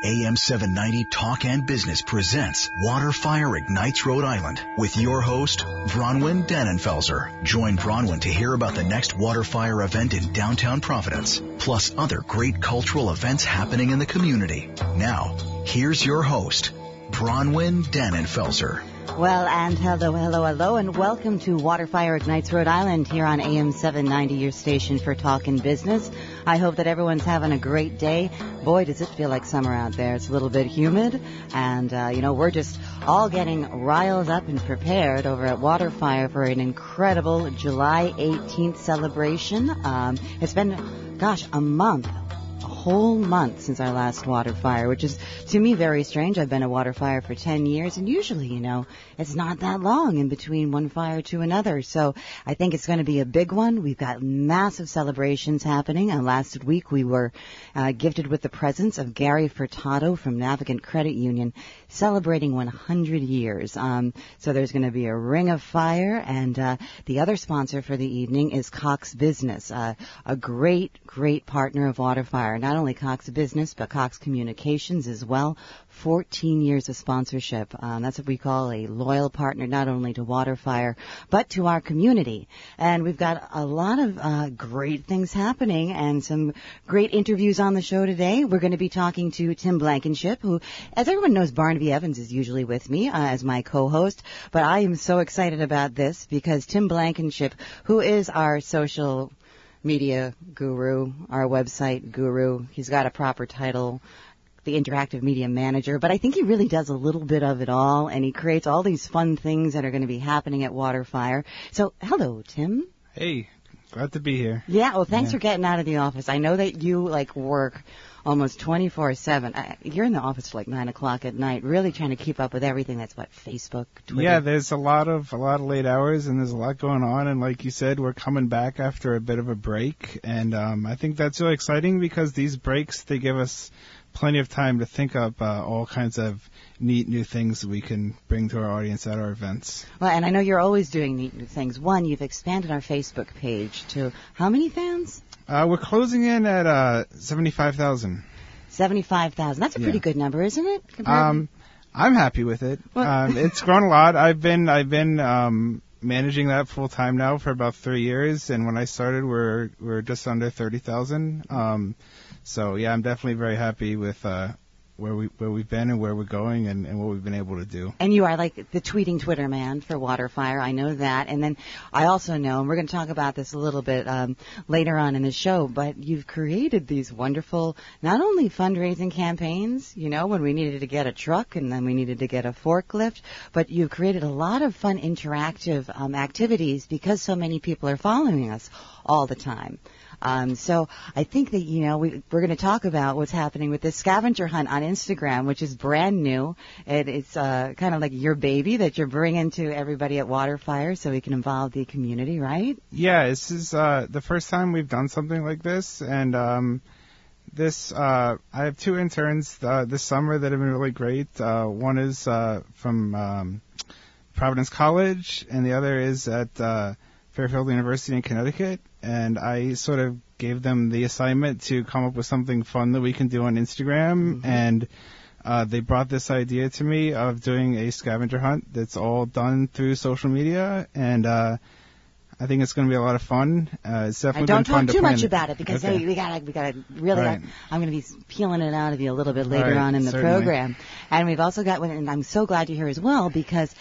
AM 790 Talk and Business presents Waterfire Ignites Rhode Island with your host, Bronwyn Dannenfelser. Join Bronwyn to hear about the next Waterfire event in downtown Providence, plus other great cultural events happening in the community. Now, here's your host, Bronwyn Dannenfelser. Well, and hello, hello, hello, and welcome to Waterfire Ignites Rhode Island here on AM 790, your station for talk and business. I hope that everyone's having a great day. Boy, does it feel like summer out there. It's a little bit humid, and, uh, you know, we're just all getting riled up and prepared over at Waterfire for an incredible July 18th celebration. Um, it's been, gosh, a month whole month since our last water fire, which is to me very strange. I've been a water fire for 10 years, and usually, you know, it's not that long in between one fire to another. So I think it's going to be a big one. We've got massive celebrations happening. And last week we were uh, gifted with the presence of Gary Furtado from Navigant Credit Union celebrating 100 years. Um, so there's going to be a ring of fire, and uh, the other sponsor for the evening is Cox Business, uh, a great, great partner of water Waterfire. Not only Cox Business, but Cox Communications as well. 14 years of sponsorship. Um, that's what we call a loyal partner, not only to Waterfire, but to our community. And we've got a lot of uh, great things happening and some great interviews on the show today. We're going to be talking to Tim Blankenship, who, as everyone knows, Barnaby Evans is usually with me uh, as my co-host. But I am so excited about this because Tim Blankenship, who is our social media guru, our website guru. He's got a proper title the interactive media manager, but I think he really does a little bit of it all, and he creates all these fun things that are going to be happening at Waterfire. So, hello, Tim. Hey, glad to be here. Yeah, well, thanks yeah. for getting out of the office. I know that you like work almost 24 7. You're in the office like 9 o'clock at night, really trying to keep up with everything that's what, Facebook, Twitter? Yeah, there's a lot of, a lot of late hours and there's a lot going on. And like you said, we're coming back after a bit of a break. And, um, I think that's really exciting because these breaks, they give us plenty of time to think up uh, all kinds of neat new things we can bring to our audience at our events. Well, and I know you're always doing neat new things. One, you've expanded our Facebook page to how many fans? Uh, we're closing in at uh, 75,000. 75,000. That's a pretty yeah. good number, isn't it? Um, I'm happy with it. Um, it's grown a lot. I've been I've been um, managing that full time now for about three years, and when I started, we're we're just under thirty thousand. Um, so yeah, I'm definitely very happy with uh, where we where we've been and where we're going and, and what we've been able to do. And you are like the tweeting Twitter man for Waterfire. I know that. And then I also know, and we're going to talk about this a little bit um, later on in the show, but you've created these wonderful not only fundraising campaigns, you know, when we needed to get a truck and then we needed to get a forklift, but you've created a lot of fun interactive um, activities because so many people are following us all the time. Um, so I think that, you know, we, we're going to talk about what's happening with this scavenger hunt on Instagram, which is brand new. It, it's uh, kind of like your baby that you're bringing to everybody at Waterfire so we can involve the community, right? Yeah, this is uh, the first time we've done something like this. And um, this, uh, I have two interns uh, this summer that have been really great. Uh, one is uh, from um, Providence College, and the other is at uh, Fairfield University in Connecticut and I sort of gave them the assignment to come up with something fun that we can do on Instagram, mm-hmm. and uh, they brought this idea to me of doing a scavenger hunt that's all done through social media, and uh, I think it's going to be a lot of fun. Uh, it's definitely don't talk too much about it because okay. hey, we got we got to really. Right. I'm going to be peeling it out of you a little bit later right, on in the certainly. program, and we've also got one, and I'm so glad you're here as well because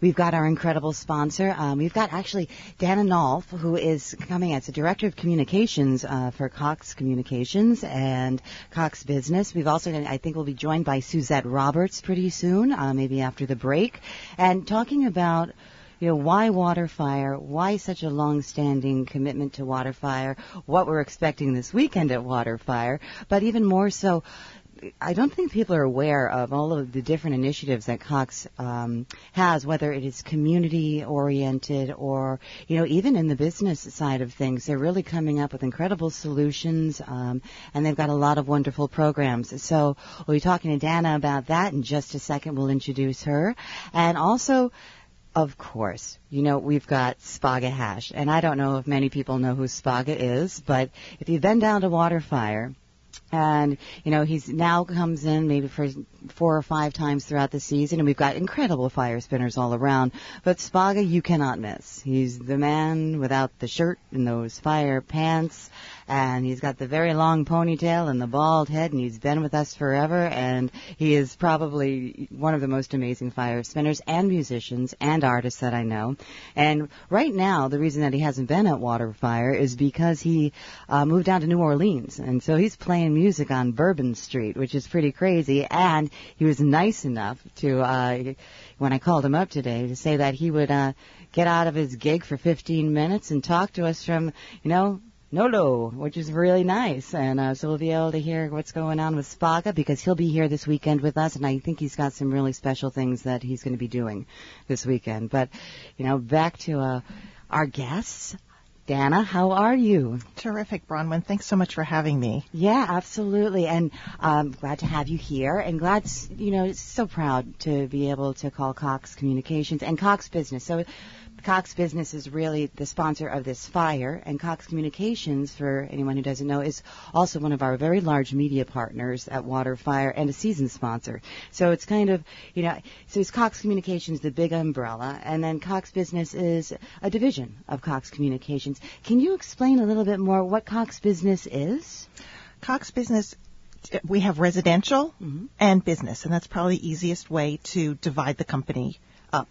We've got our incredible sponsor. Um, we've got actually Dana Nolfe, who is coming as the Director of Communications uh, for Cox Communications and Cox Business. We've also, I think we'll be joined by Suzette Roberts pretty soon, uh, maybe after the break, and talking about you know, why water fire? Why such a long-standing commitment to water fire? What we're expecting this weekend at water fire, but even more so, I don't think people are aware of all of the different initiatives that Cox um, has, whether it is community oriented or, you know, even in the business side of things. They're really coming up with incredible solutions, um, and they've got a lot of wonderful programs. So we'll be talking to Dana about that in just a second. We'll introduce her. And also, of course, you know, we've got Spaga Hash, and I don't know if many people know who Spaga is, but if you've been down to Waterfire, and you know he's now comes in maybe for four or five times throughout the season and we've got incredible fire spinners all around. But spaga you cannot miss. He's the man without the shirt and those fire pants and he's got the very long ponytail and the bald head, and he's been with us forever, and he is probably one of the most amazing fire spinners and musicians and artists that I know. And right now, the reason that he hasn't been at Waterfire is because he uh, moved down to New Orleans, and so he's playing music on Bourbon Street, which is pretty crazy. And he was nice enough to, uh, when I called him up today, to say that he would. Uh, get out of his gig for 15 minutes and talk to us from, you know, NOLA, which is really nice. And uh, so we'll be able to hear what's going on with Spaga because he'll be here this weekend with us, and I think he's got some really special things that he's going to be doing this weekend. But, you know, back to uh, our guests. Dana, how are you? Terrific, Bronwyn. Thanks so much for having me. Yeah, absolutely, and um, glad to have you here, and glad, you know, so proud to be able to call Cox Communications and Cox Business. So Cox Business is really the sponsor of this fire, and Cox Communications, for anyone who doesn't know, is also one of our very large media partners at Waterfire and a season sponsor. So it's kind of, you know, so it's Cox Communications, the big umbrella, and then Cox Business is a division of Cox Communications. Can you explain a little bit more what Cox Business is? Cox Business we have residential mm-hmm. and business, and that's probably the easiest way to divide the company up.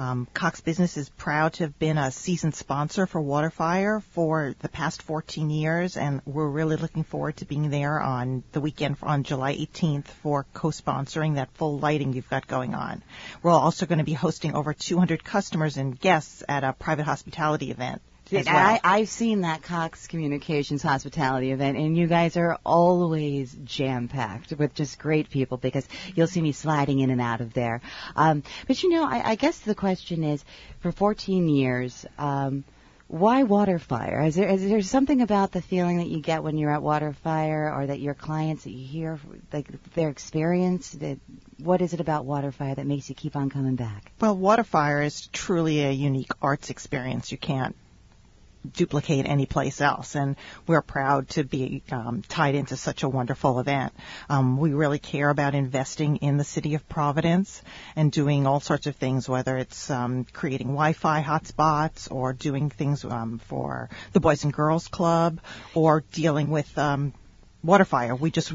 Um, Cox Business is proud to have been a season sponsor for Waterfire for the past 14 years, and we're really looking forward to being there on the weekend on July 18th for co-sponsoring that full lighting you've got going on. We're also going to be hosting over 200 customers and guests at a private hospitality event well. I, I've seen that Cox Communications hospitality event, and you guys are always jam packed with just great people because you'll see me sliding in and out of there. Um, but you know, I, I guess the question is, for 14 years. Um, why Waterfire? Is there, is there something about the feeling that you get when you're at Waterfire, or that your clients that you hear, like their experience? That what is it about Waterfire that makes you keep on coming back? Well, Waterfire is truly a unique arts experience. You can't duplicate anyplace else. And we're proud to be um, tied into such a wonderful event. Um, we really care about investing in the city of Providence and doing all sorts of things, whether it's um, creating Wi-Fi hotspots or doing things um, for the Boys and Girls Club or dealing with um, Waterfire. We just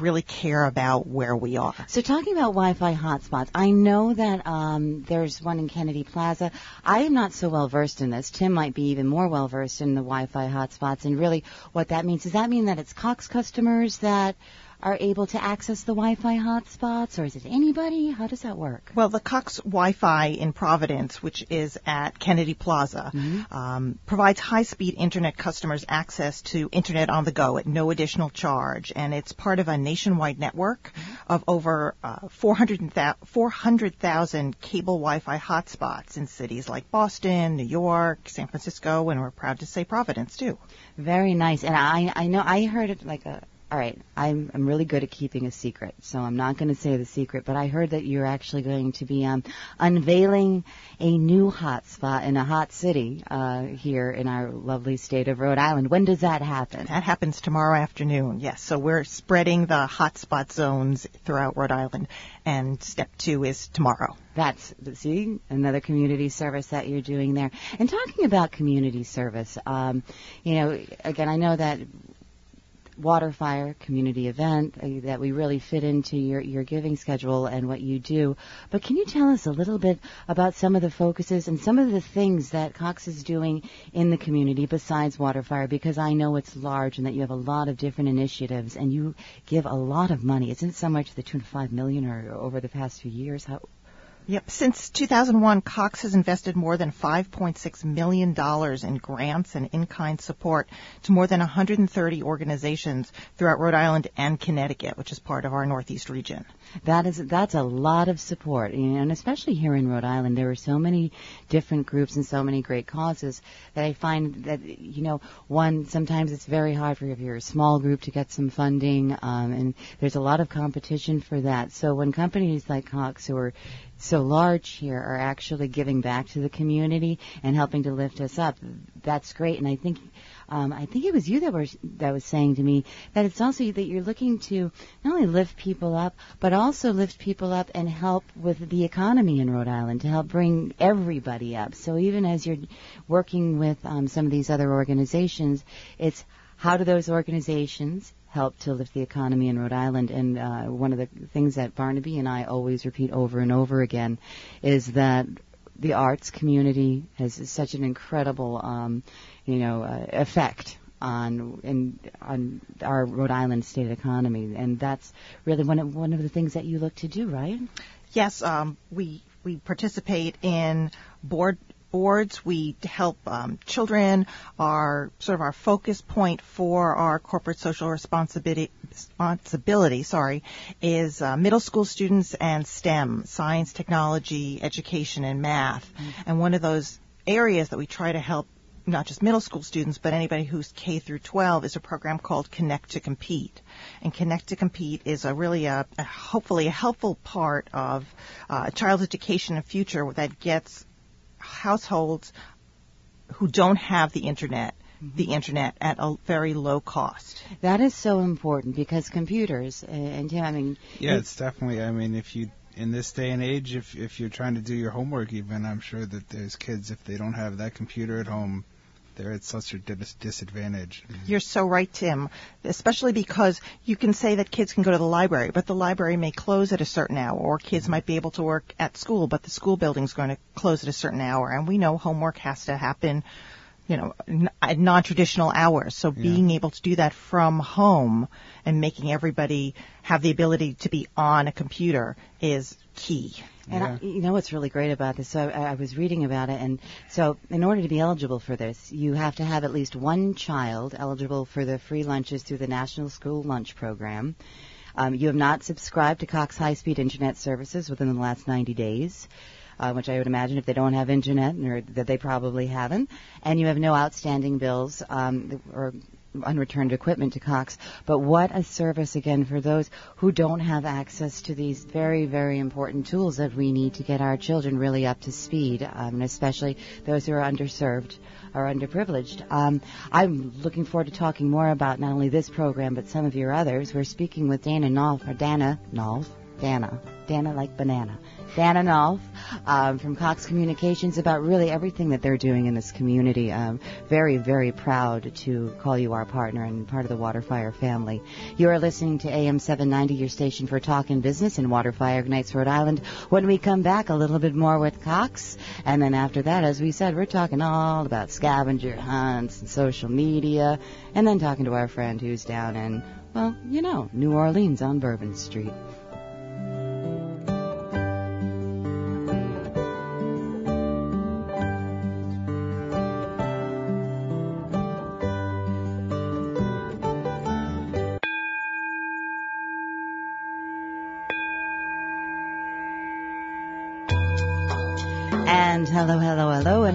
really care about where we are. So talking about Wi-Fi hotspots, I know that um, there's one in Kennedy Plaza. I am not so well versed in this. Tim might be even more well versed in the Wi-Fi hotspots and really what that means. Does that mean that it's Cox customers that are able to access the Wi-Fi hotspots, or is it anybody? How does that work? Well, the Cox Wi-Fi in Providence, which is at Kennedy Plaza, mm-hmm. um, provides high-speed internet customers access to internet on the go at no additional charge, and it's part of a nationwide network mm-hmm. of over uh, 400,000 400, cable Wi-Fi hotspots in cities like Boston, New York, San Francisco, and we're proud to say Providence too. Very nice, and I I know I heard it like a all right, I'm I'm really good at keeping a secret, so I'm not going to say the secret. But I heard that you're actually going to be um, unveiling a new hotspot in a hot city uh, here in our lovely state of Rhode Island. When does that happen? That happens tomorrow afternoon. Yes, so we're spreading the hotspot zones throughout Rhode Island, and step two is tomorrow. That's see another community service that you're doing there. And talking about community service, um, you know, again, I know that Waterfire community event uh, that we really fit into your, your giving schedule and what you do. But can you tell us a little bit about some of the focuses and some of the things that Cox is doing in the community besides Waterfire? Because I know it's large and that you have a lot of different initiatives and you give a lot of money. Isn't so much the tune of five million or over the past few years? How, Yep. Since 2001, Cox has invested more than $5.6 million in grants and in-kind support to more than 130 organizations throughout Rhode Island and Connecticut, which is part of our Northeast region. That is that's a lot of support, and especially here in Rhode Island, there are so many different groups and so many great causes that I find that you know, one sometimes it's very hard for if you're a small group to get some funding, um, and there's a lot of competition for that. So when companies like Cox, who are so large here are actually giving back to the community and helping to lift us up. That's great, and I think um, I think it was you that was that was saying to me that it's also that you're looking to not only lift people up, but also lift people up and help with the economy in Rhode Island to help bring everybody up. So even as you're working with um, some of these other organizations, it's how do those organizations help to lift the economy in Rhode Island? And uh, one of the things that Barnaby and I always repeat over and over again is that the arts community has such an incredible, um, you know, uh, effect on in on our Rhode Island state economy, and that's really one of one of the things that you look to do, right? Yes, um, we we participate in board boards. We help um, children. Our sort of our focus point for our corporate social responsibility responsibility, sorry, is uh, middle school students and STEM, science, technology, education, and math. Mm-hmm. And one of those areas that we try to help not just middle school students, but anybody who's K through 12 is a program called Connect to Compete. And Connect to Compete is a really a, a hopefully a helpful part of uh, child education and future that gets households who don't have the internet the mm-hmm. internet at a very low cost. That is so important because computers uh, and yeah, I mean yeah, it's definitely. I mean, if you in this day and age, if if you're trying to do your homework, even I'm sure that there's kids if they don't have that computer at home, they're at such a disadvantage. You're so right, Tim. Especially because you can say that kids can go to the library, but the library may close at a certain hour, or kids mm-hmm. might be able to work at school, but the school building's going to close at a certain hour, and we know homework has to happen you know, at non-traditional hours. So yeah. being able to do that from home and making everybody have the ability to be on a computer is key. And yeah. I, you know what's really great about this? So I, I, was reading about it, and so in order to be eligible for this, you have to have at least one child eligible for the free lunches through the National School Lunch Program. Um, you have not subscribed to Cox High Speed Internet Services within the last 90 days uh, which I would imagine if they don't have internet, or that they probably haven't, and you have no outstanding bills um, or unreturned equipment to Cox. But what a service again for those who don't have access to these very, very important tools that we need to get our children really up to speed, um, and especially those who are underserved or underprivileged. Um, I'm looking forward to talking more about not only this program but some of your others. We're speaking with Dana Nolfe, or Dana Nolfe, Dana, Dana like banana. Dana Nolfe um, from Cox Communications about really everything that they're doing in this community. Um, very, very proud to call you our partner and part of the Waterfire family. You are listening to AM 790, your station for talk and business in Waterfire Ignites, Rhode Island. When we come back, a little bit more with Cox. And then after that, as we said, we're talking all about scavenger hunts and social media. And then talking to our friend who's down in, well, you know, New Orleans on Bourbon Street.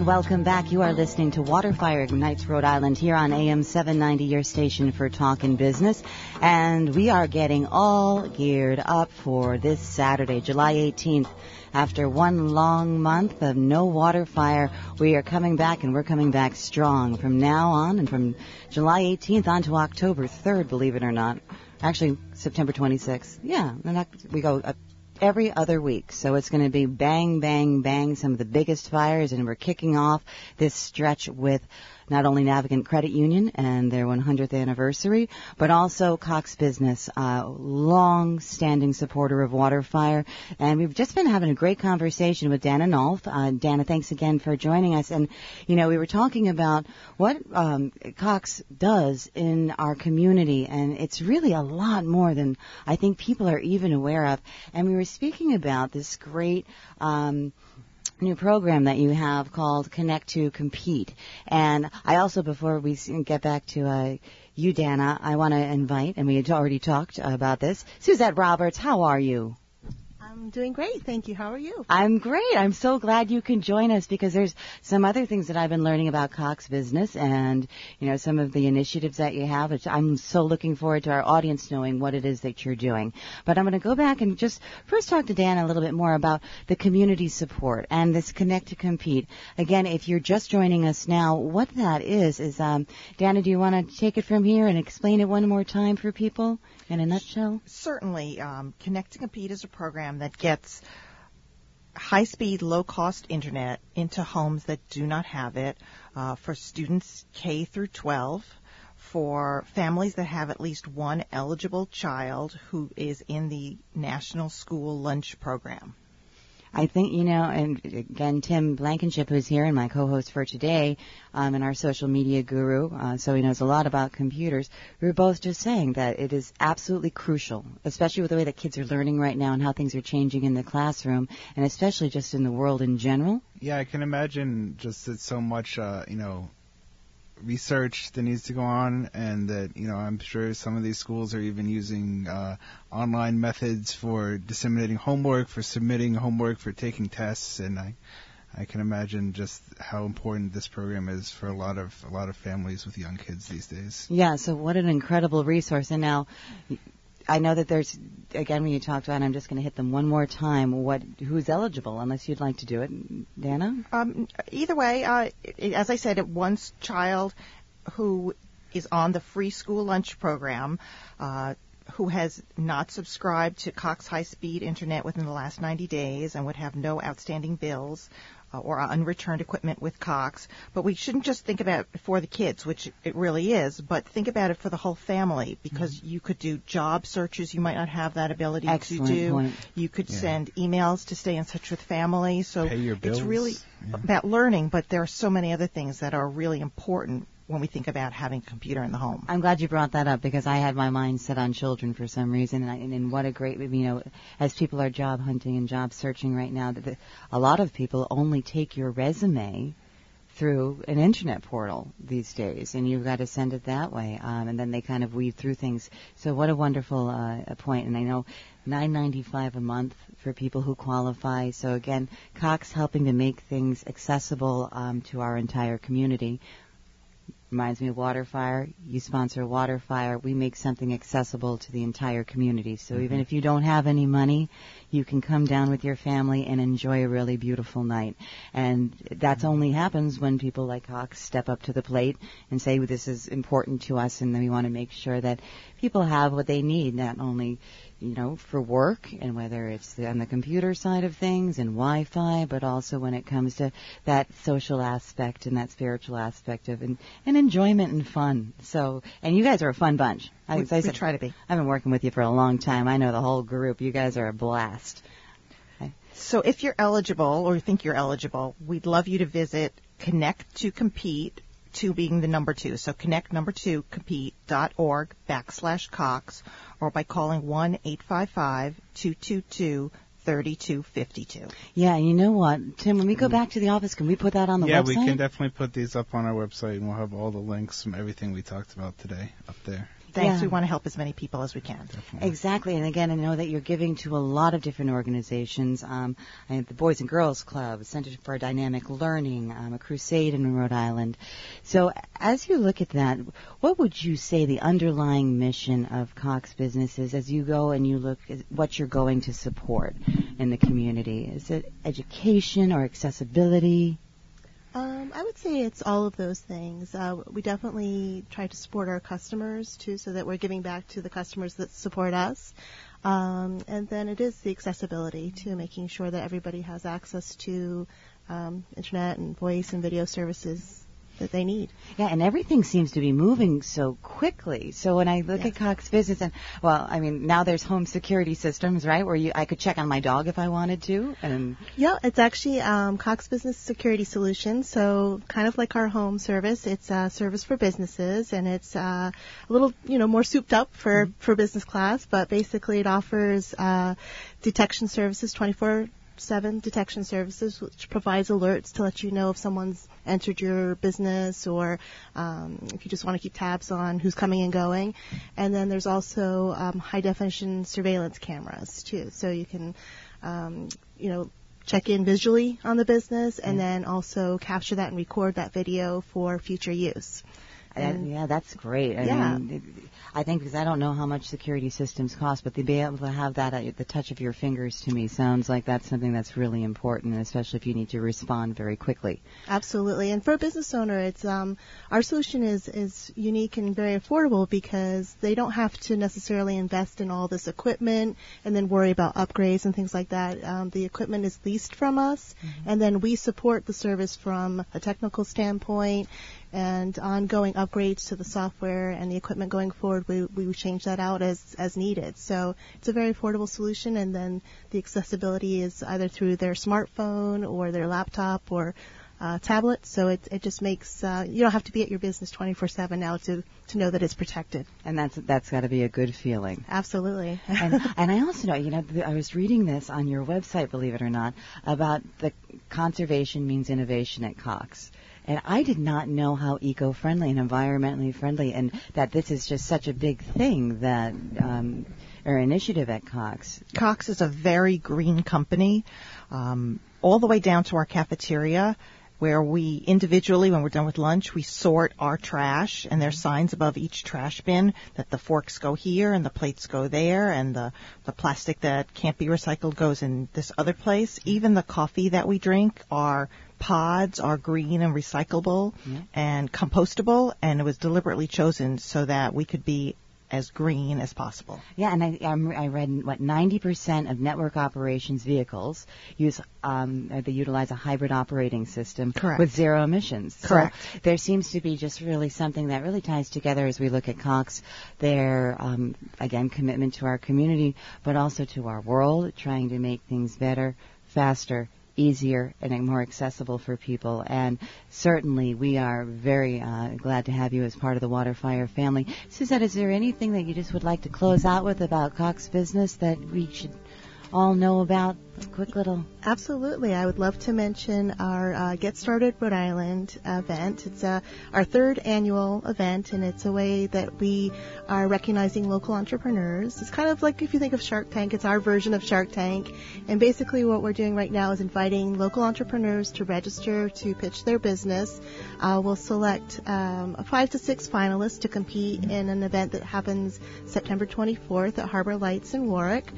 And welcome back. You are listening to Waterfire Ignites Rhode Island here on AM 790, your station for talk and business. And we are getting all geared up for this Saturday, July 18th. After one long month of no water fire, we are coming back and we're coming back strong from now on and from July 18th on to October 3rd, believe it or not. Actually, September 26th. Yeah, we go every other week. So it's going to be bang, bang, bang, some of the biggest fires, and we're kicking off this stretch with not only Navigant Credit Union and their 100th anniversary, but also Cox Business, a long-standing supporter of Waterfire. And we've just been having a great conversation with Dana Nolfe. Uh, Dana, thanks again for joining us. And, you know, we were talking about what um, Cox does in our community, and it's really a lot more than I think people are even aware of. And we were speaking about this great um, new program that you have called Connect to Compete. And I also, before we get back to uh, you, Dana, I want to invite, and we had already talked about this, Suzette Roberts. How are you? I'm doing great, thank you. How are you? I'm great. I'm so glad you can join us because there's some other things that I've been learning about Cox Business and, you know, some of the initiatives that you have. Which I'm so looking forward to our audience knowing what it is that you're doing. But I'm going to go back and just first talk to Dan a little bit more about the community support and this Connect to Compete. Again, if you're just joining us now, what that is is, um, Dana, do you want to take it from here and explain it one more time for people in a nutshell? Certainly, um, Connect to Compete is a program that gets high speed, low cost internet into homes that do not have it uh, for students K through 12, for families that have at least one eligible child who is in the National School Lunch Program. I think, you know, and again, Tim Blankenship, who's here and my co-host for today, um, and our social media guru, uh, so he knows a lot about computers, we were both just saying that it is absolutely crucial, especially with the way that kids are learning right now and how things are changing in the classroom, and especially just in the world in general. Yeah, I can imagine just that so much, uh, you know, research that needs to go on, and that you know I'm sure some of these schools are even using uh, online methods for disseminating homework, for submitting homework, for taking tests, and I I can imagine just how important this program is for a lot of a lot of families with young kids these days. Yeah, so what an incredible resource. And now I know that there's again when you talked about, I'm just going to hit them one more time. What who's eligible? Unless you'd like to do it, Dana. Um, either way, uh, as I said, one child who is on the free school lunch program. Uh, who has not subscribed to Cox High Speed Internet within the last 90 days and would have no outstanding bills or unreturned equipment with Cox. But we shouldn't just think about it for the kids, which it really is, but think about it for the whole family because mm-hmm. you could do job searches. You might not have that ability Excellent to do. Point. You could yeah. send emails to stay in touch with family. So it's really yeah. about learning, but there are so many other things that are really important when we think about having a computer in the home. I'm glad you brought that up because I had my mind set on children for some reason, and, I, and what a great, you know, as people are job hunting and job searching right now, that the, a lot of people only take your resume through an internet portal these days, and you've got to send it that way, um, and then they kind of weave through things. So what a wonderful uh, point, and I know 9.95 a month for people who qualify. So again, Cox helping to make things accessible um, to our entire community. Reminds me of Waterfire. You sponsor Waterfire. We make something accessible to the entire community. So mm-hmm. even if you don't have any money, you can come down with your family and enjoy a really beautiful night. And that mm-hmm. only happens when people like Cox step up to the plate and say, this is important to us and we want to make sure that people have what they need, not only you know, for work and whether it's on the computer side of things and Wi-Fi, but also when it comes to that social aspect and that spiritual aspect of and, and enjoyment and fun. So, and you guys are a fun bunch. I, we, I said, try to be. I've been working with you for a long time. I know the whole group. You guys are a blast. Okay. So if you're eligible or think you're eligible, we'd love you to visit Connect to Compete two being the number two. So connect number two compete.org backslash Cox or by calling 1 855 222 3252. Yeah, you know what, Tim, when we go mm. back to the office, can we put that on the yeah, website? Yeah, we can definitely put these up on our website and we'll have all the links from everything we talked about today up there thanks. Yeah. We want to help as many people as we can. Definitely. Exactly. And again, I know that you're giving to a lot of different organizations. Um, I have the Boys and Girls Club, Center for Dynamic Learning, um, a crusade in Rhode Island. So as you look at that, what would you say the underlying mission of Cox Business is as you go and you look at what you're going to support in the community? Is it education or accessibility? Um, I would say it's all of those things. Uh, we definitely try to support our customers too, so that we're giving back to the customers that support us. Um, and then it is the accessibility too, making sure that everybody has access to um, internet and voice and video services that they need. Yeah, and everything seems to be moving so quickly. So when I look yes. at Cox Business, and well, I mean, now there's home security systems, right, where you I could check on my dog if I wanted to, and yeah, it's actually um, Cox Business Security Solutions. So kind of like our home service, it's a service for businesses, and it's uh, a little you know more souped up for mm-hmm. for business class, but basically it offers uh, detection services 24 7 detection services, which provides alerts to let you know if someone's entered your business or um, if you just want to keep tabs on who's coming and going. And then there's also um, high definition surveillance cameras too, so you can, um, you know, check in visually on the business and then also capture that and record that video for future use. And, yeah, that's great. I Yeah. mean, I think because I don't know how much security systems cost, but to be able to have that at the touch of your fingers to me sounds like that's something that's really important, especially if you need to respond very quickly. Absolutely, and for a business owner, it's um, our solution is is unique and very affordable because they don't have to necessarily invest in all this equipment and then worry about upgrades and things like that. Um, the equipment is leased from us, and then we support the service from a technical standpoint and ongoing upgrades to the software and the equipment going forward. We we change that out as as needed. So it's a very affordable solution, and then the accessibility is either through their smartphone or their laptop or uh, tablet. So it it just makes uh, you don't have to be at your business 24/7 now to to know that it's protected. And that's that's got to be a good feeling. Absolutely. and, and I also know, you know, th- I was reading this on your website, believe it or not, about the conservation means innovation at Cox. And I did not know how eco-friendly and environmentally friendly, and that this is just such a big thing that, um, or initiative at Cox. Cox is a very green company, um, all the way down to our cafeteria, where we individually, when we're done with lunch, we sort our trash, and there's signs above each trash bin that the forks go here and the plates go there, and the the plastic that can't be recycled goes in this other place. Even the coffee that we drink, our pods are green and recyclable and compostable, and it was deliberately chosen so that we could be as green as possible. Yeah, and I, I'm- I read what 90% of network operations vehicles use um, uh, they utilize a hybrid operating system Correct. with zero emissions. So Correct. there seems to be just really something that really ties together as we look at Cox. Their um, again commitment to our community, but also to our world, trying to make things better, faster. Easier and more accessible for people, and certainly we are very uh, glad to have you as part of the Water Fire family. Suzette, is there anything that you just would like to close out with about Cox Business that we should all know about? A quick little. Absolutely. I would love to mention our uh, Get Started Rhode Island event. It's uh, our third annual event, and it's a way that we are recognizing local entrepreneurs. It's kind of like if you think of Shark Tank, it's our version of Shark Tank. And basically, what we're doing right now is inviting local entrepreneurs to register to pitch their business. Uh, we'll select um, five to six finalists to compete in an event that happens September 24th at Harbor Lights in Warwick.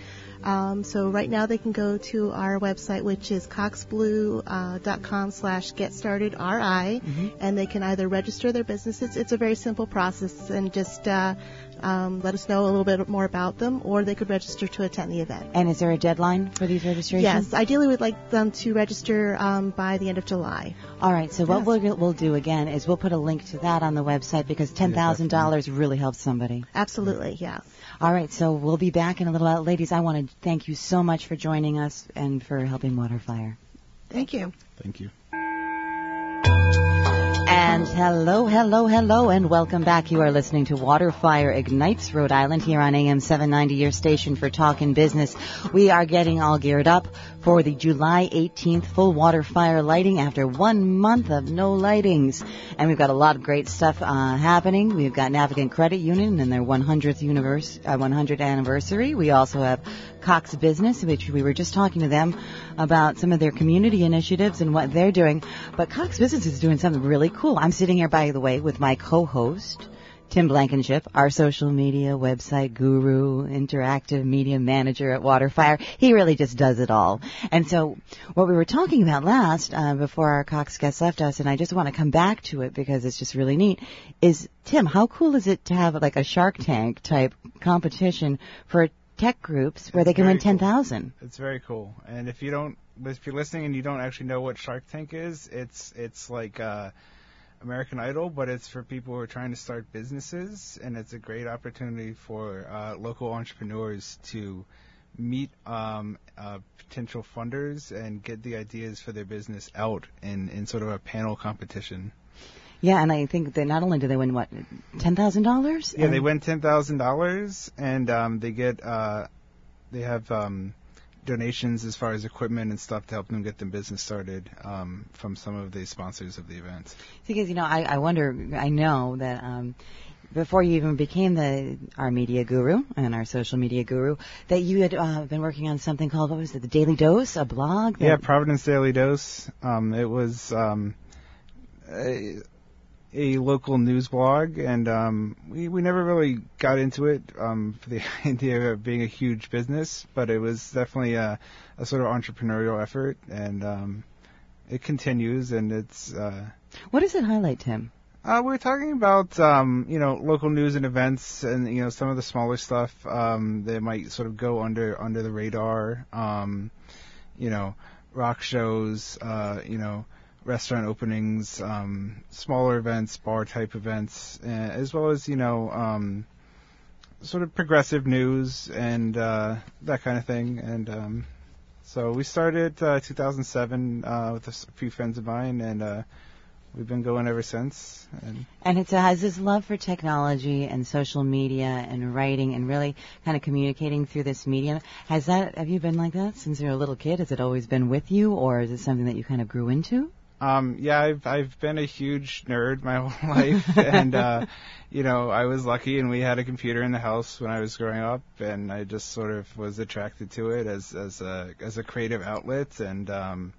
Um, so right now they can go to our website, which is coxblue.com slash get started RI, and they can either register their businesses. It's a very simple process and just, uh, um, let us know a little bit more about them, or they could register to attend the event. And is there a deadline for these registrations? Yes, ideally we'd like them to register um, by the end of July. All right. So what we'll, we'll do again is we'll put a link to that on the website because ten thousand dollars really helps somebody. Absolutely, yes. All right. So we'll be back in a little while, ladies. I want to thank you so much for joining us and for helping Water Fire. Thank you. Thank you. And hello, hello, hello, and welcome back. You are listening to Waterfire Ignites Rhode Island here on AM 790, your station for talk and business. We are getting all geared up for the July 18th full water fire lighting after one month of no lightings. And we've got a lot of great stuff uh, happening. We've got Navigant Credit Union and their 100th universe, uh, 100th anniversary. We also have Cox Business, which we were just talking to them about some of their community initiatives and what they're doing. But Cox Business is doing something really cool. I'm sitting here, by the way, with my co-host, Tim Blankenship, our social media website guru, interactive media manager at Waterfire. He really just does it all. And so what we were talking about last, uh, before our Cox guest left us, and I just want to come back to it because it's just really neat, is Tim, how cool is it to have like a Shark Tank type competition for tech groups where It's they can win very cool. 10,000? It's very cool. And if you don't, if you're listening and you don't actually know what Shark Tank is, it's it's like uh, American Idol, but it's for people who are trying to start businesses, and it's a great opportunity for uh, local entrepreneurs to meet um, uh, potential funders and get the ideas for their business out in, in sort of a panel competition. Yeah, and I think that not only do they win what ten thousand dollars. Yeah, they win ten thousand dollars, and um, they get uh, they have um, donations as far as equipment and stuff to help them get their business started um, from some of the sponsors of the event. Because you know, I, I wonder. I know that um, before you even became the our media guru and our social media guru, that you had uh, been working on something called what was it, the Daily Dose, a blog. Yeah, Providence Daily Dose. Um, it was um, a, a local news blog, and um, we we never really got into it um, for the idea of being a huge business, but it was definitely a, a sort of entrepreneurial effort, and um, it continues, and it's. Uh, what does it highlight, Tim? Uh, we're talking about um, you know local news and events, and you know some of the smaller stuff um, that might sort of go under under the radar. Um, you know, rock shows. Uh, you know, restaurant openings, um, smaller events, bar type events, uh, as well as you know um, sort of progressive news and uh, that kind of thing. And um, so we started uh, 2007 uh, with a few friends of mine, and uh, we've been going ever since. And, and it has this love for technology and social media and writing and really kind of communicating through this medium. Has that have you been like that since you were a little kid? Has it always been with you, or is it something that you kind of grew into? Um, yeah, I've I've been a huge nerd my whole life, and uh, you know, I was lucky, and we had a computer in the house when I was growing up, and I just sort of was attracted to it as as a as a creative outlet, and um,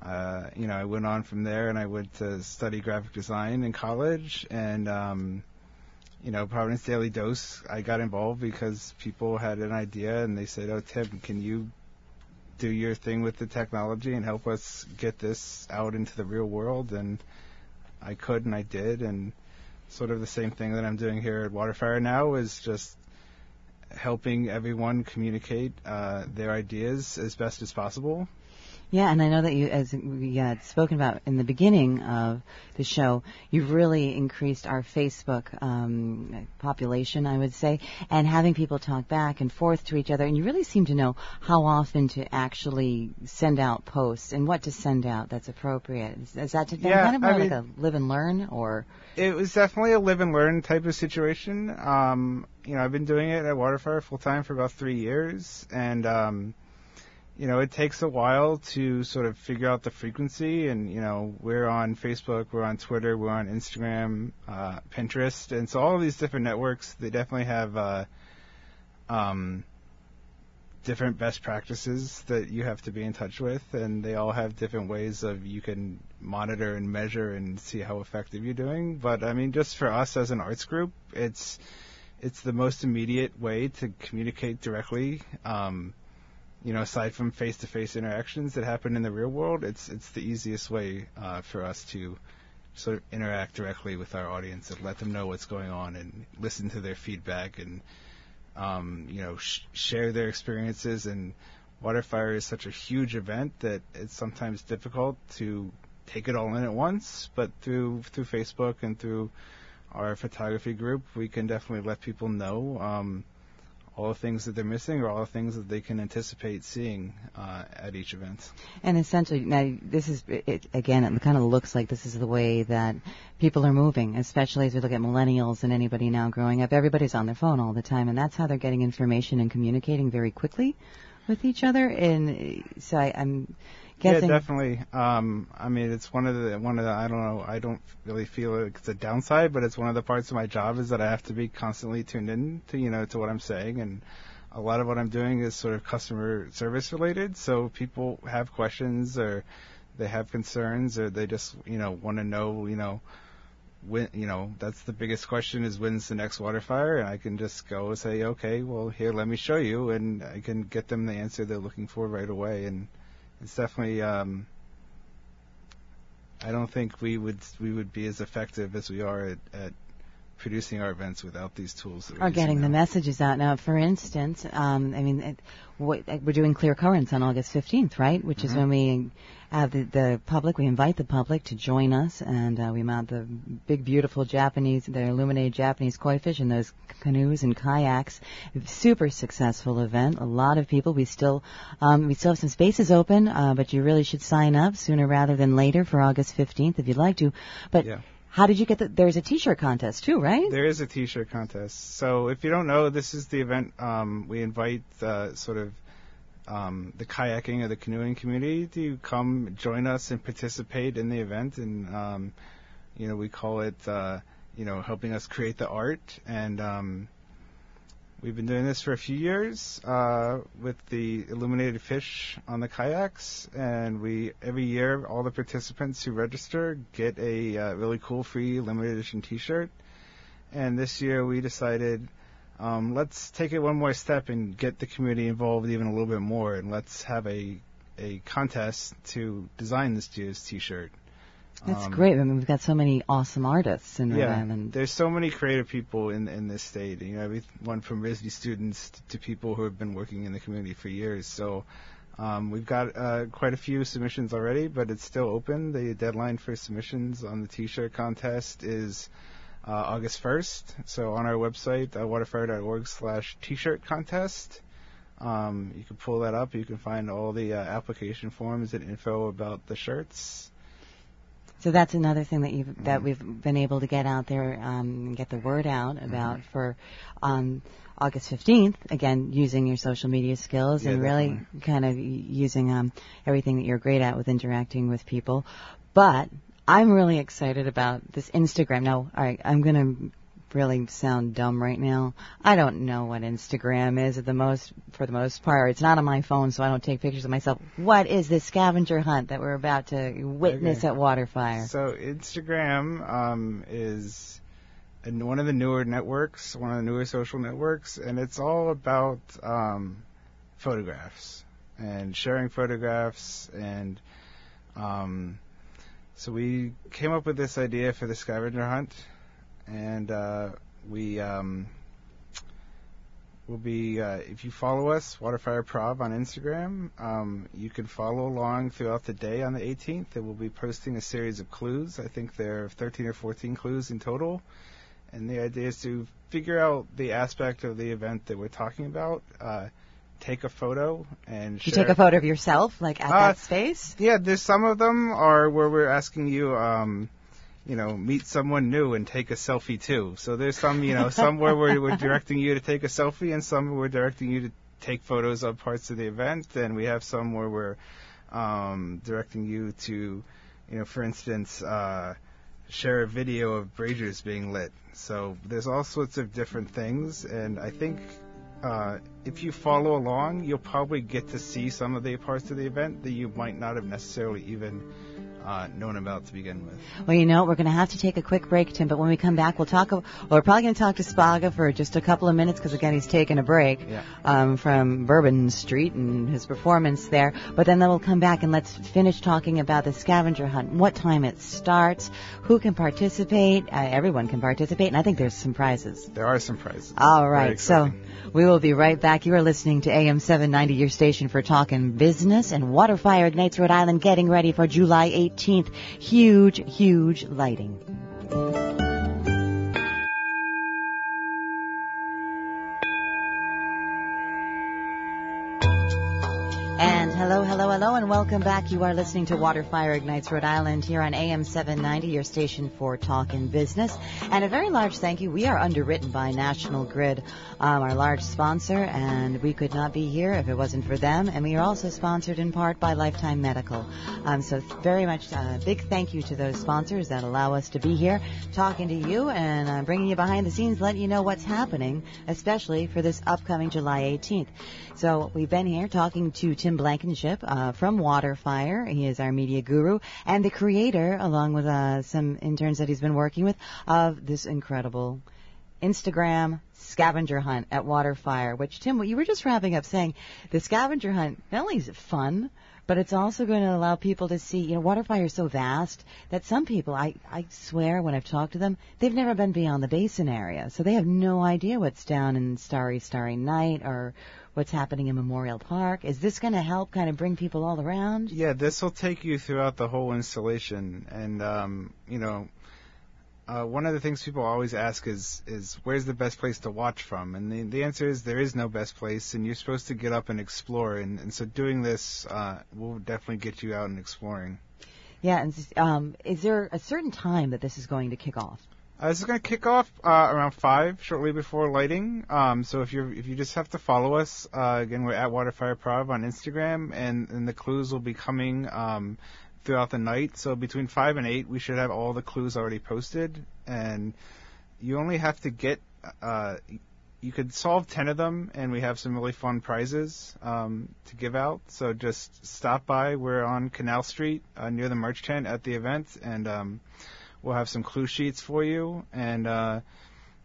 uh, you know, I went on from there, and I went to study graphic design in college, and um, you know, Providence Daily Dose, I got involved because people had an idea, and they said, "Oh, Tim, can you do your thing with the technology and help us get this out into the real world. And I could and I did. And sort of the same thing that I'm doing here at Waterfire now is just helping everyone communicate uh, their ideas as best as possible yeah, and I know that you, as we had spoken about in the beginning of the show, you've really increased our Facebook um, population, I would say, and having people talk back and forth to each other. And you really seem to know how often to actually send out posts and what to send out that's appropriate. Is, is that yeah, kind of more I like mean, a live and learn, or? It was definitely a live and learn type of situation. Um, you know, I've been doing it at Waterfire full time for about three years, and um, you know, it takes a while to sort of figure out the frequency. And, you know, we're on Facebook, we're on Twitter, we're on Instagram, uh, Pinterest. And so all of these different networks, they definitely have, uh, um, different best practices that you have to be in touch with. And they all have different ways of you can monitor and measure and see how effective you're doing. But I mean, just for us as an arts group, it's, it's the most immediate way to communicate directly. Um, you know, aside from face-to-face interactions that happen in the real world, it's it's the easiest way uh, for us to sort of interact directly with our audience and let them know what's going on and listen to their feedback and um, you know sh- share their experiences. And Waterfire is such a huge event that it's sometimes difficult to take it all in at once. But through through Facebook and through our photography group, we can definitely let people know. Um, all the things that they're missing or all the things that they can anticipate seeing uh, at each event. And essentially, now this is it, again, it kind of looks like this is the way that people are moving, especially as we look at millennials and anybody now growing up. Everybody's on their phone all the time, and that's how they're getting information and communicating very quickly with each other. And so I, I'm guessing. Yeah, definitely. Um, I mean, it's one of the one of the I don't know. I don't really feel it's a downside, but it's one of the parts of my job is that I have to be constantly tuned in to you know to what I'm saying, and a lot of what I'm doing is sort of customer service related. So people have questions or they have concerns or they just you know want to know you know when you know that's the biggest question is when's the next water fire and I can just go and say okay well here let me show you and I can get them the answer they're looking for right away and it's definitely. Um, I don't think we would we would be as effective as we are at, at producing our events without these tools. or getting now. the messages out. Now, for instance, um, I mean, it, what, we're doing Clear Currents on August 15th, right? Which mm-hmm. is when we have the, the, public, we invite the public to join us, and uh, we mount the big, beautiful Japanese, the illuminated Japanese koi fish in those canoes and kayaks. Super successful event. A lot of people. We still, um, we still have some spaces open, uh, but you really should sign up sooner rather than later for August 15th if you'd like to. But yeah. How did you get the? There's a T-shirt contest too, right? There is a T-shirt contest. So if you don't know, this is the event. Um, we invite uh, sort of um, the kayaking or the canoeing community to come join us and participate in the event. And um, you know, we call it uh, you know helping us create the art. And um, we've been doing this for a few years uh, with the illuminated fish on the kayaks. And we every year all the participants who register get a uh, really cool free limited edition T-shirt. And this year we decided um, let's take it one more step and get the community involved even a little bit more, and let's have a a contest to design this year's T-shirt. That's Um, great. I mean, we've got so many awesome artists in Rhode Yeah, Island. there's so many creative people in in this state. You know, everyone from RISD students to people who have been working in the community for years. So. Um, we've got uh, quite a few submissions already, but it's still open. The deadline for submissions on the T-shirt contest is uh, August 1st. So on our website, uh, waterfire.org slash t-shirt contest, um, you can pull that up. You can find all the uh, application forms and info about the shirts. So that's another thing that you've that Mm-hmm. we've been able to get out there, um, and get the word out about Mm-hmm. for um, August 15th. Again, using your social media skills Yeah, and really definitely. kind of using um, everything that you're great at with interacting with people. But I'm really excited about this Instagram. Now, all right, I'm gonna really sound dumb right now. I don't know what Instagram is at the most for the most part. It's not on my phone, so I don't take pictures of myself. What is this scavenger hunt that we're about to witness Okay. at Waterfire? So Instagram um, is one of the newer networks, one of the newer social networks, and it's all about um, photographs and sharing photographs. And um, so we came up with this idea for the scavenger hunt, and uh, we um, will be uh, if you follow us, Waterfire Prov on Instagram, um, you can follow along throughout the day on the 18th. And we'll be posting a series of clues. I think there are 13 or 14 clues in total. And the idea is to figure out the aspect of the event that we're talking about. Uh, take a photo and You take a photo of yourself, like at Uh, that space? Yeah, there's some of them are where we're asking you, um, you know, meet someone new and take a selfie too. So there's some, you know, somewhere where we're, directing you to take a selfie, and some we're directing you to take photos of parts of the event, and we have some where we're um, directing you to, you know, for instance, uh, share a video of braziers being lit. So there's all sorts of different things, and I think uh, if you follow along, you'll probably get to see some of the parts of the event that you might not have necessarily even uh, known about to begin with. Well, you know, we're going to have to take a quick break, Tim, but when we come back, we'll talk, well, we're probably going to talk to Spaga for just a couple of minutes because, again, he's taking a break Yeah. um, from Bourbon Street and his performance there. But then we'll come back and let's finish talking about the scavenger hunt, what time it starts, who can participate. Uh, everyone can participate, and I think there's some prizes. There are some prizes. All right, so we will be right back. You are listening to AM 790, your station for talking business, and Waterfire Ignites Rhode Island getting ready for July 18th. Huge, huge lighting. Hello, hello, hello, and welcome back. You are listening to Waterfire Ignites Rhode Island here on AM 790, your station for talk and business. And a very large thank you. We are underwritten by National Grid, um, our large sponsor, and we could not be here if it wasn't for them. And we are also sponsored in part by Lifetime Medical. Um, so very much uh, big thank you to those sponsors that allow us to be here talking to you and uh, bringing you behind the scenes, letting you know what's happening, especially for this upcoming July 18th. So we've been here talking to Tim Blankenship uh, from Waterfire. He is our media guru and the creator, along with uh, some interns that he's been working with, of this incredible Instagram scavenger hunt at Waterfire. Which Tim, you were just wrapping up saying the scavenger hunt not only is it fun, but it's also going to allow people to see. You know, Waterfire is so vast that some people, I I swear, when I've talked to them, they've never been beyond the basin area, so they have no idea what's down in Starry Starry Night or what's happening in Memorial Park. Is this going to help kind of bring people all around? Yeah, this will take you throughout the whole installation, and um, you know, uh, one of the things people always ask is is where's the best place to watch from, and the the answer is there is no best place, and you're supposed to get up and explore, and, and so doing this uh, will definitely get you out and exploring. Yeah, and um, is there a certain time that this is going to kick off? Uh, this is going to kick off uh, around five, shortly before lighting. Um, so if you if you just have to follow us, uh, again we're at Waterfire Prov on Instagram, and and the clues will be coming um, throughout the night. So between five and eight, we should have all the clues already posted, and you only have to get. Uh, you could solve 10 of them, and we have some really fun prizes um, to give out. So just stop by. We're on Canal Street uh, near the merch tent at the event, and um, we'll have some clue sheets for you. And uh,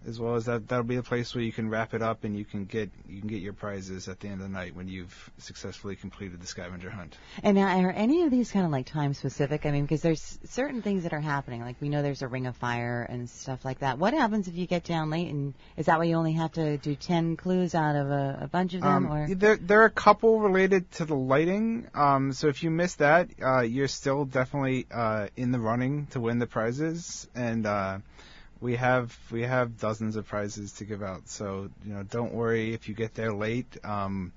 as well as that that'll be the place where you can wrap it up and you can get you can get your prizes at the end of the night when you've successfully completed the scavenger hunt. And now, are any of these kind of like time specific? I mean, because there's certain things that are happening. Like we know there's a ring of fire and stuff like that. What happens if you get down late? And is that why you only have to do ten clues out of a, a bunch of them? Um, or there, there are a couple related to the lighting. Um, so if you miss that, uh, you're still definitely uh, in the running to win the prizes. And uh, we have we have dozens of prizes to give out. So you know, don't worry if you get there late. Um,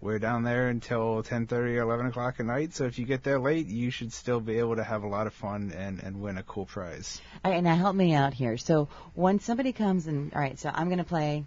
we're down there until 10:30 or 11 o'clock at night. So if you get there late, you should still be able to have a lot of fun and and win a cool prize. All right, now help me out here. So when somebody comes and all right, so I'm going to play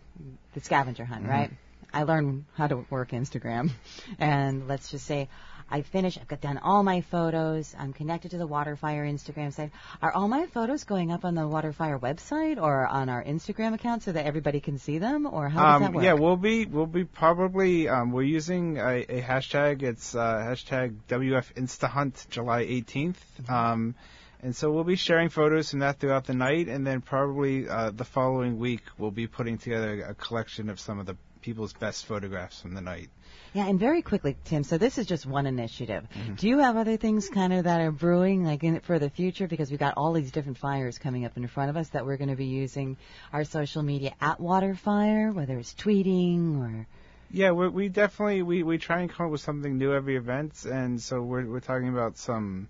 the scavenger hunt, right? I learn how to work Instagram, and let's just say I finish. I've got done all my photos. I'm connected to the Waterfire Instagram site. Are all my photos going up on the Waterfire website or on our Instagram account so that everybody can see them, or how does Um, that work? yeah, we'll be we'll be probably um, we're using a, a hashtag. It's uh, hashtag WF InstaHunt July 18th. Um, and so we'll be sharing photos from that throughout the night, and then probably uh, the following week we'll be putting together a collection of some of the people's best photographs from the night. Yeah, and very quickly, Tim. So this is just one initiative. Mm-hmm. Do you have other things kind of that are brewing, like in for the future? Because we've got all these different fires coming up in front of us that we're going to be using our social media at Waterfire, whether it's tweeting or. Yeah, we we definitely we, we try and come up with something new every event, and so we're we're talking about some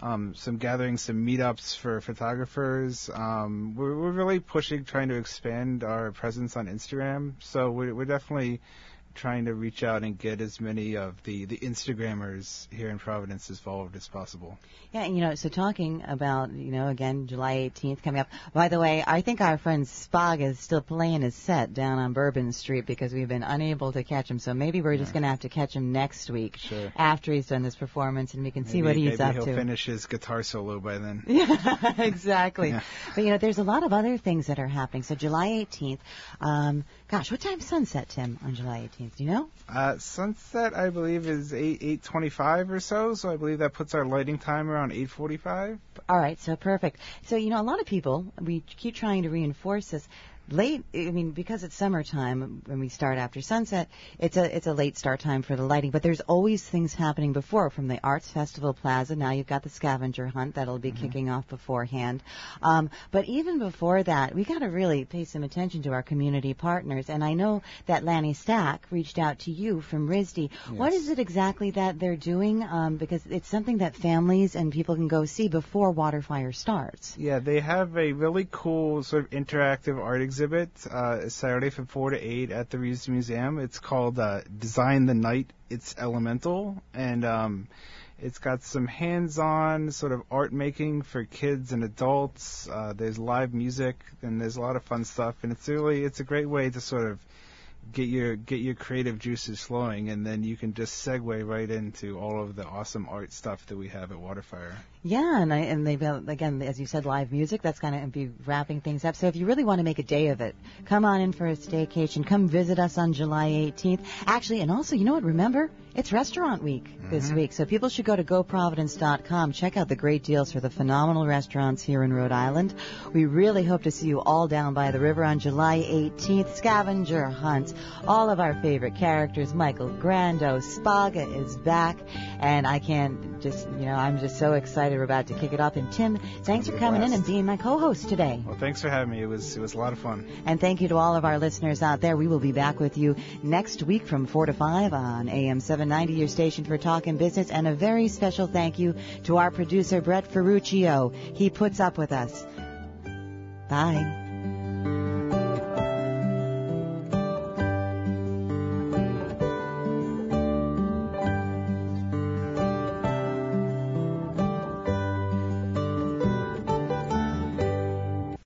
um, some gatherings, some meetups for photographers. Um, we're we're really pushing, trying to expand our presence on Instagram. So we're we're definitely trying to reach out and get as many of the the Instagrammers here in Providence as involved as possible. Yeah, and, you know, so talking about, you know, again, July 18th coming up. By the way, I think our friend Spog is still playing his set down on Bourbon Street because we've been unable to catch him. So maybe we're just going to have to catch him next week Sure. after he's done this performance and we can see what he's up to. maybe he'll finish his guitar solo by then. Yeah, exactly. Yeah. But you know, there's a lot of other things that are happening. So July 18th, um, gosh, what time's sunset, Tim, on July 18th? Do you know? Uh, sunset, I believe, is eight eight twenty five or so. So I believe that puts our lighting time around eight forty five. All right, so perfect. So you know, a lot of people we keep trying to reinforce this. Late, I mean, because it's summertime when we start after sunset, it's a it's a late start time for the lighting. But there's always things happening before, from the Arts Festival Plaza. Now you've got the scavenger hunt that'll be kicking off beforehand. Um, but even before that, we got to really pay some attention to our community partners. And I know that Lanny Stack reached out to you from RISD. What Yes. is it exactly that they're doing? Um, because it's something that families and people can go see before Waterfire starts. Yeah, they have a really cool sort of interactive art exhibit uh, Saturday from 4 to 8 at the Reeves Museum. It's called uh, Design the Night It's Elemental. And um, it's got some hands-on sort of art making for kids and adults. Uh, there's live music and there's a lot of fun stuff. And it's really, it's a great way to sort of get your get your creative juices flowing and then you can just segue right into all of the awesome art stuff that we have at Waterfire. Yeah, and I, and they've got, again, as you said, live music. That's going to be wrapping things up. So if you really want to make a day of it, come on in for a staycation. Come visit us on July 18th. Actually, and also, you know what? Remember, it's Restaurant Week this mm-hmm. week, so people should go to goprovidence.com. Check out the great deals for the phenomenal restaurants here in Rhode Island. We really hope to see you all down by the river on July 18th. Scavenger hunt. All of our favorite characters. Michael Grando, Spaga is back, and I can't just, you know, I'm just so excited we're about to kick it off. And Tim, thanks for coming in and being my co-host today. Well, thanks for having me. It was it was a lot of fun. And thank you to all of our listeners out there. We will be back with you next week from 4 to 5 on AM 790, your station for talk and business. And a very special thank you to our producer, Brett Ferruccio. He puts up with us. Bye.